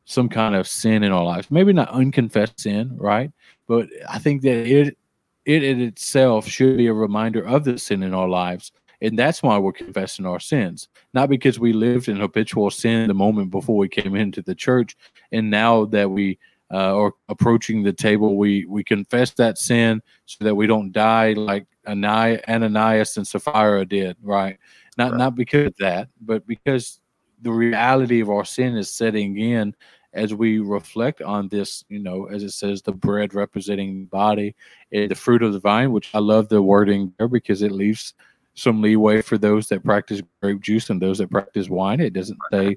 some kind of sin in our lives. Maybe not unconfessed sin, right? But I think that it it in itself should be a reminder of the sin in our lives. And that's why we're confessing our sins. Not because we lived in habitual sin the moment before we came into the church, and now that we uh, are approaching the table, we we confess that sin so that we don't die like Ananias and Sapphira did, right? Not
Right.
not because of that, but because the reality of our sin is setting in as we reflect on this, you know, as it says, the bread representing body, and the fruit of the vine, which I love the wording there because it leaves some leeway for those that practice grape juice and those that practice wine. It doesn't say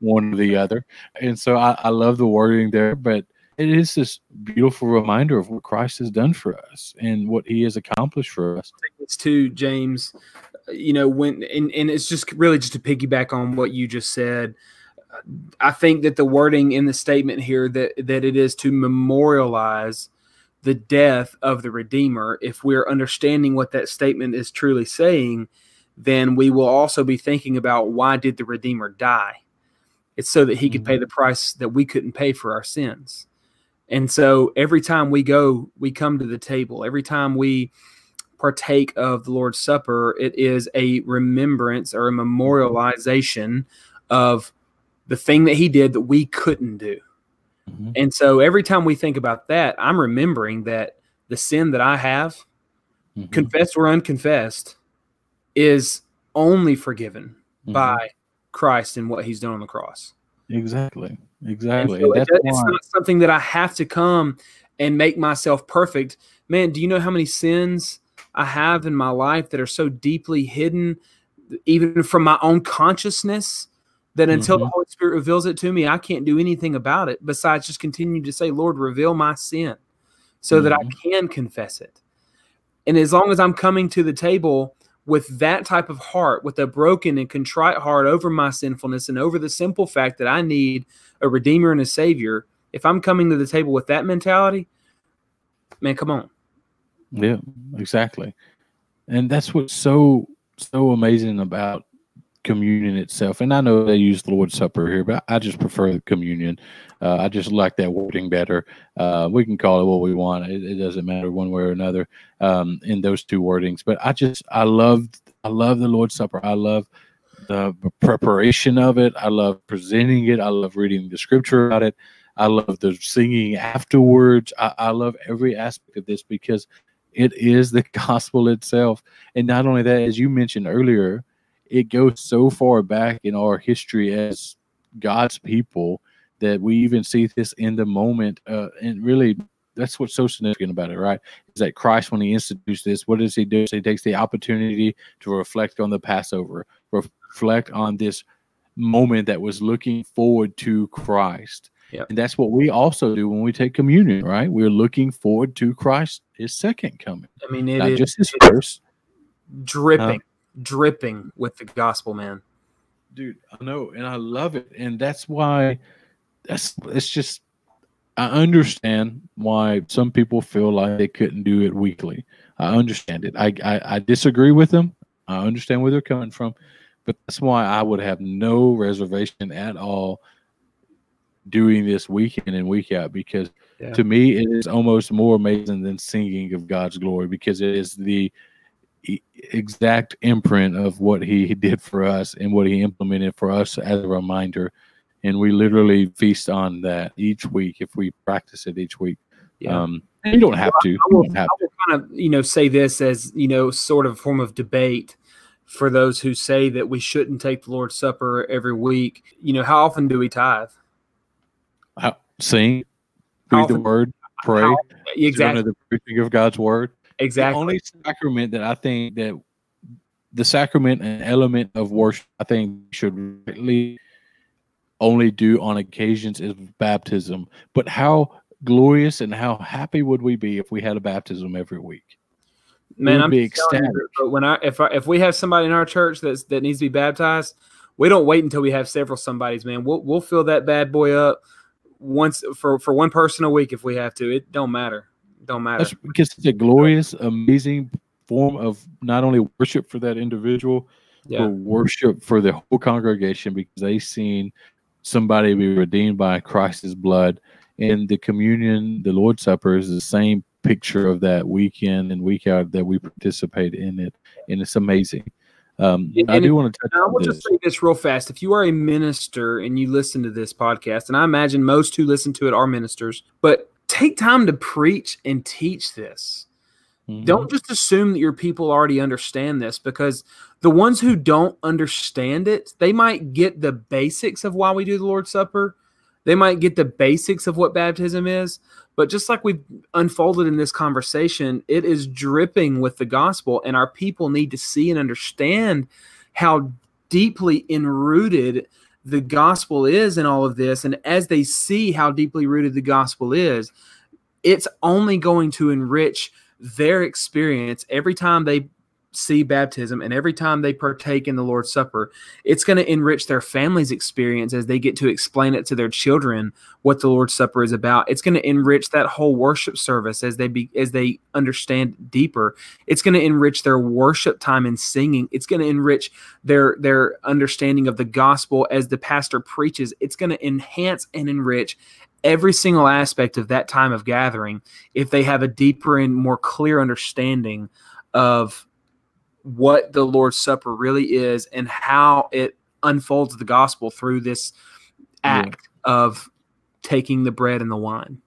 one or the other. And so I, I love the wording there, but it is this beautiful reminder of what Christ has done for us and what he has accomplished for us.
It's too, James. You know, when and, and it's just really just to piggyback on what you just said. I think that the wording in the statement here that that it is to memorialize the death of the Redeemer. If we're understanding what that statement is truly saying, then we will also be thinking about why did the Redeemer die? It's so that he could mm-hmm. pay the price that we couldn't pay for our sins. And so every time we go, we come to the table. Every time we partake of the Lord's Supper, it is a remembrance or a memorialization of the thing that he did that we couldn't do.
Mhm.
And so every time we think about that, I'm remembering that the sin that I have,
Mhm.
confessed or unconfessed, is only forgiven
Mhm.
by Christ and what he's done on the cross.
Exactly. Exactly.
so it it's not something that I have to come and make myself perfect. Man, do you know how many sins I have in my life that are so deeply hidden, even from my own consciousness, that until the
Mhm.
Holy Spirit reveals it to me, I can't do anything about it besides just continue to say, Lord, reveal my sin so that I can confess it. And as long as I'm coming to the table with that type of heart, with a broken and contrite heart over my sinfulness and over the simple fact that I need a redeemer and a savior, if I'm coming to the table with that mentality, man, come on.
Yeah, exactly. And that's what's so so amazing about communion itself. And I know they use the Lord's Supper here, but I just prefer the communion. Uh, I just like that wording better. Uh, we can call it what we want. It, it doesn't matter one way or another um, in those two wordings. But I just I love I love the Lord's Supper. I love the preparation of it. I love presenting it. I love reading the scripture about it. I love the singing afterwards. I, I love every aspect of this because it is the (laughs) gospel itself. And not only that, as you mentioned earlier, it goes so far back in our history as God's people that we even see this in the moment. Uh, and really, that's what's so significant about it, right? Is that Christ, when he institutes this, what does he do? So he takes the opportunity to reflect on the Passover, reflect on this moment that was looking forward to Christ.
Yep.
And that's what we also do when we take communion, right? We're looking forward to Christ, his second coming,
I mean, it
not
is
just his
it is
first.
dripping, dripping with the gospel, man.
dude i know and i love it and that's why that's it's just i understand why some people feel like they couldn't do it weekly i understand it i i, I disagree with them i understand where they're coming from but that's why i would have no reservation at all doing this week in and week out because
Yeah.
to me it is almost more amazing than singing of god's glory because it is the exact imprint of what he did for us and what he implemented for us as a reminder and we literally feast on that each week if we practice it each week.
Yeah.
Um, you don't have to.
I
You
will,
have
I will kind of, you know, say this as, you know, sort of a form of debate for those who say that we shouldn't take the Lord's Supper every week. You know, how often do we tithe?
How, sing,
How
read the
often-
word, pray,
How-
exactly.
exactly.
the preaching of God's word.
Exactly.
The only sacrament that I think that the sacrament and element of worship I think should really only do on occasions is baptism. But how glorious and how happy would we be if we had a baptism every week?
Man, I'm
be
you,
ecstatic.
but when I if I, if we have somebody in our church that's that needs to be baptized, we don't wait until we have several somebodies. Man, we'll we'll fill that bad boy up once for for one person a week if we have to. It don't matter. Don't matter.
That's because it's a glorious, amazing form of not only worship for that individual,
yeah.
but worship for the whole congregation because they've seen somebody be redeemed by Christ's blood. And the communion, the Lord's Supper, is the same picture of that week in and week out that we participate in it, and it's amazing. Um,
And-
I do want to touch
I will just say this real fast. If you are a minister and you listen to this podcast, and I imagine most who listen to it are ministers, but take time to preach and teach this.
Mhm.
Don't just assume that your people already understand this because the ones who don't understand it, they might get the basics of why we do the Lord's Supper. They might get the basics of what baptism is, but just like we've unfolded in this conversation, it is dripping with the gospel, and our people need to see and understand how deeply enrooted the gospel is in all of this. And as they see how deeply rooted the gospel is, it's only going to enrich their experience every time they see baptism and every time they partake in the Lord's Supper. It's going to enrich their family's experience as they get to explain it to their children what the Lord's Supper is about. It's going to enrich that whole worship service as they be as they understand deeper. It's going to enrich their worship time and singing. It's going to enrich their their understanding of the gospel as the pastor preaches. It's going to enhance and enrich every single aspect of that time of gathering if they have a deeper and more clear understanding of what the Lord's Supper really is and how it unfolds the gospel through this act of taking the bread and the wine.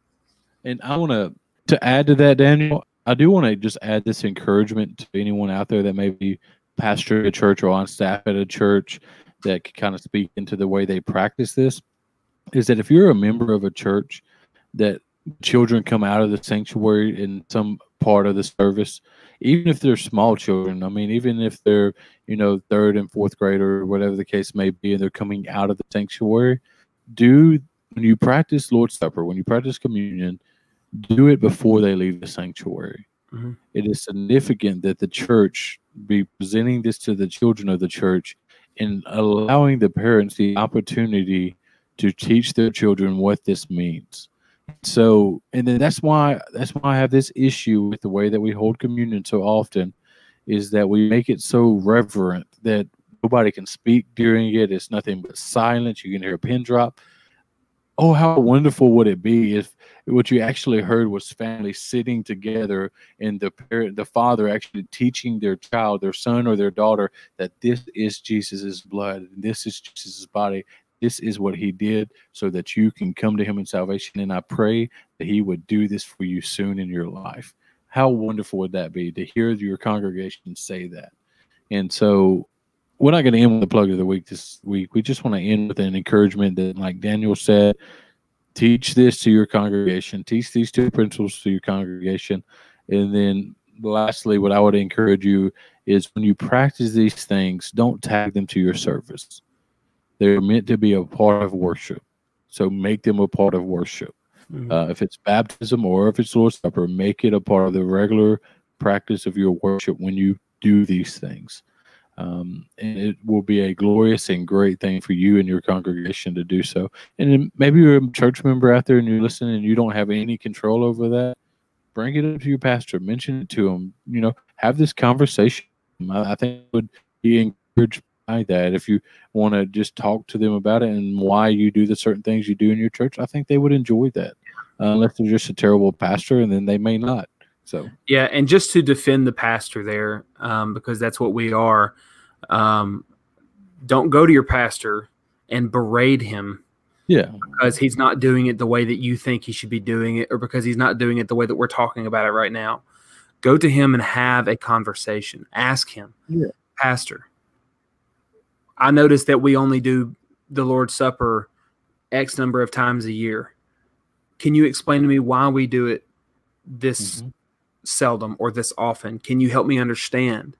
And I want to to add to that, Daniel. I do want to just add this encouragement to anyone out there that may be pastor at a church or on staff at a church that could kind of speak into the way they practice this. Is that if you're a member of a church that children come out of the sanctuary in some part of the service, even if they're small children, I mean, even if they're you know third and fourth grade or whatever the case may be, and they're coming out of the sanctuary, do when you practice Lord's Supper, when you practice communion, do it before they leave the sanctuary.
Mhm.
It is significant that the church be presenting this to the children of the church and allowing the parents the opportunity to teach their children what this means. So, and then that's why that's why I have this issue with the way that we hold communion so often is that we make it so reverent that nobody can speak during it. It's nothing but silence. You can hear a pin drop. Oh, how wonderful would it be if what you actually heard was family sitting together and the parent, the father actually teaching their child, their son or their daughter, that this is Jesus's blood, this is Jesus's body, this is what he did, so that you can come to him in salvation. And I pray that he would do this for you soon in your life. How wonderful would that be to hear your congregation say that? And so we're not going to end with the plug of the week this week. We just want to end with an encouragement that, like Daniel said, teach this to your congregation, teach these two principles to your congregation. And then, lastly, what I would encourage you is when you practice these things, don't tag them to your service. They're meant to be a part of worship. So make them a part of worship. Uh, if it's baptism or if it's Lord's Supper, make it a part of the regular practice of your worship when you do these things. Um, and it will be a glorious and great thing for you and your congregation to do so. And then maybe you're a church member out there and you're listening and you don't have any control over that. Bring it up to your pastor, mention it to him. You know, have this conversation. I, I think it would be encouraged by that. If you want to just talk to them about it and why you do the certain things you do in your church, I think they would enjoy that. Uh, unless they're just a terrible pastor, and then they may not. So
Yeah, and just to defend the pastor there, um, because that's what we are. Um, don't go to your pastor and berate him
Yeah.
because he's not doing it the way that you think he should be doing it, or because he's not doing it the way that we're talking about it right now. Go to him and have a conversation. Ask him,
Yeah.
Pastor. I noticed that we only do the Lord's Supper X number of times a year. Can you explain to me why we do it this
Mhm.
seldom or this often? Can you help me understand?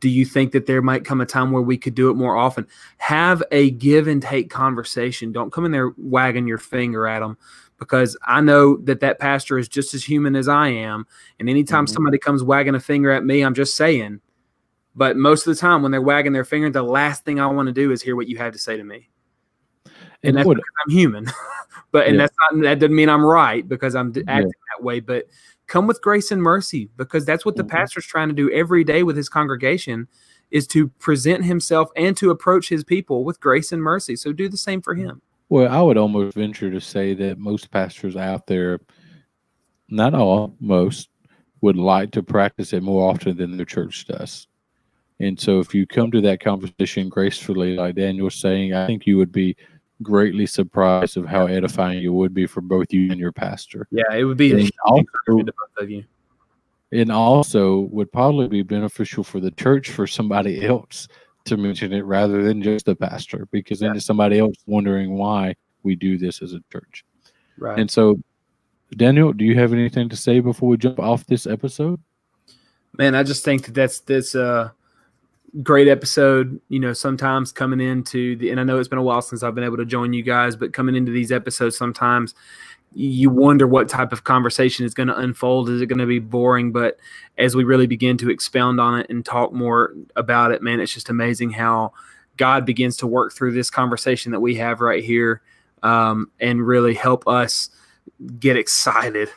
Do you think that there might come a time where we could do it more often? Have a give and take conversation. Don't come in there wagging your finger at them because I know that that pastor is just as human as I am. And anytime
Mhm.
somebody comes wagging a finger at me, I'm just saying. But most of the time, when they're wagging their finger, the last thing I want to do is hear what you have to say to me. And,
And
that's I'm human. (laughs) but and
Yeah.
that's not that doesn't mean I'm right because I'm d-
Yeah.
acting that way. But come with grace and mercy because that's what the
Mhm.
pastor's trying to do every day with his congregation is to present himself and to approach his people with grace and mercy. So do the same for him.
well, I would almost venture to say that most pastors out there, not all, most, would like to practice it more often than their church does. And so if you come to that conversation gracefully, like Daniel's saying, I think you would be greatly surprised of how edifying it would be for both you and your pastor.
Yeah, it would be
And also,
to both of you.
and also would probably be beneficial for the church for somebody else to mention it rather than just the pastor, because then
Yeah.
it's somebody else wondering why we do this as a church.
Right.
And so, Daniel, do you have anything to say before we jump off this episode?
man i just think that that's that's uh great episode you know sometimes coming into the and i know it's been a while since i've been able to join you guys but coming into these episodes sometimes you wonder what type of conversation is going to unfold. Is it going to be boring? But as we really begin to expound on it and talk more about it man it's just amazing how god begins to work through this conversation that we have right here um, and really help us get excited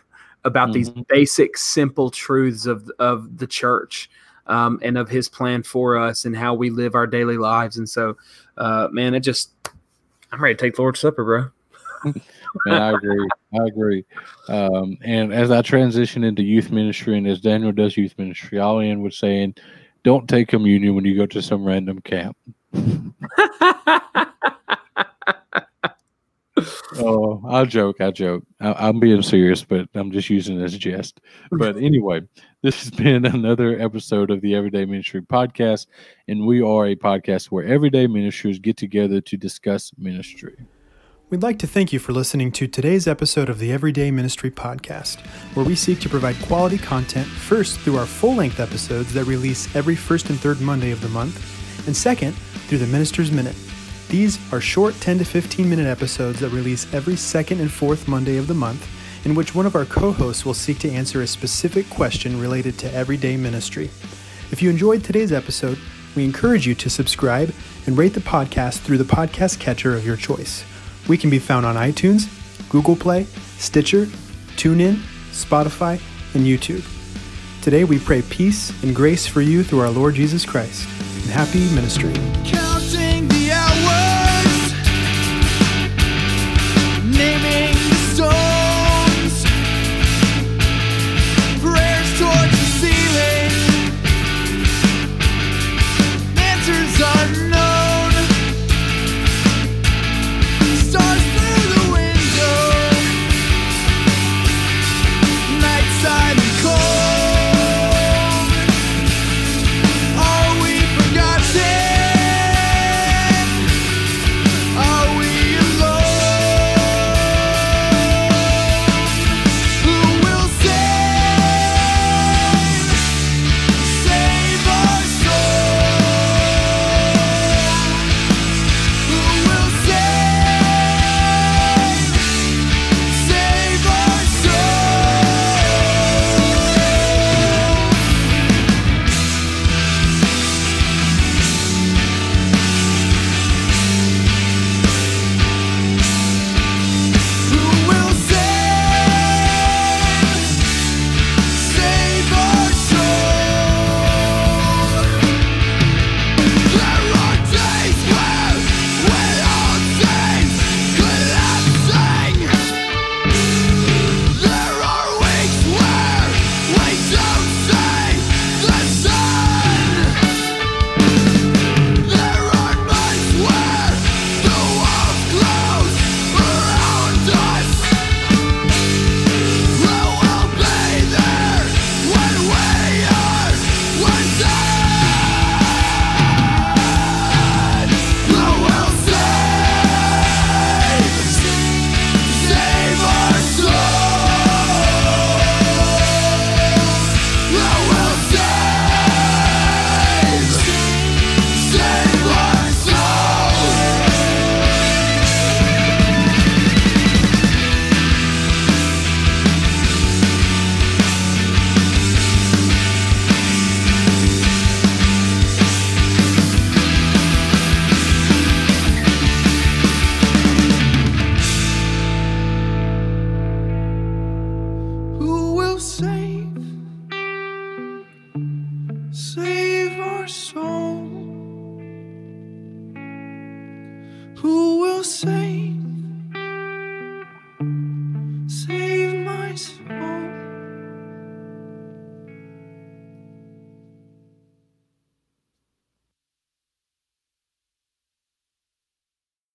about these
Mhm.
basic, simple truths of of the church um, and of His plan for us and how we live our daily lives. And so, uh, man, it just I'm ready to take the Lord's Supper, bro. (laughs)
Man, I agree. I agree. Um, and as I transition into youth ministry, and as Daniel does youth ministry, I'll end with saying, don't take communion when you go to some random camp. (laughs) Oh, I joke. I joke. I, I'm being serious, but I'm just using it as a jest. But anyway, (laughs) this has been another episode of the Everyday Ministry Podcast, and we are a podcast where everyday ministers get together to discuss ministry.
We'd like to thank you for listening to today's episode of the Everyday Ministry Podcast, where we seek to provide quality content first through our full length episodes that release every first and third Monday of the month, and second, through the Minister's Minute. These are short 10 to 15 minute episodes that release every second and fourth Monday of the month, in which one of our co hosts will seek to answer a specific question related to everyday ministry. If you enjoyed today's episode, we encourage you to subscribe and rate the podcast through the podcast catcher of your choice. We can be found on iTunes, Google Play, Stitcher, TuneIn, Spotify, and YouTube. Today we pray peace and grace for you through our Lord Jesus Christ. And happy ministry.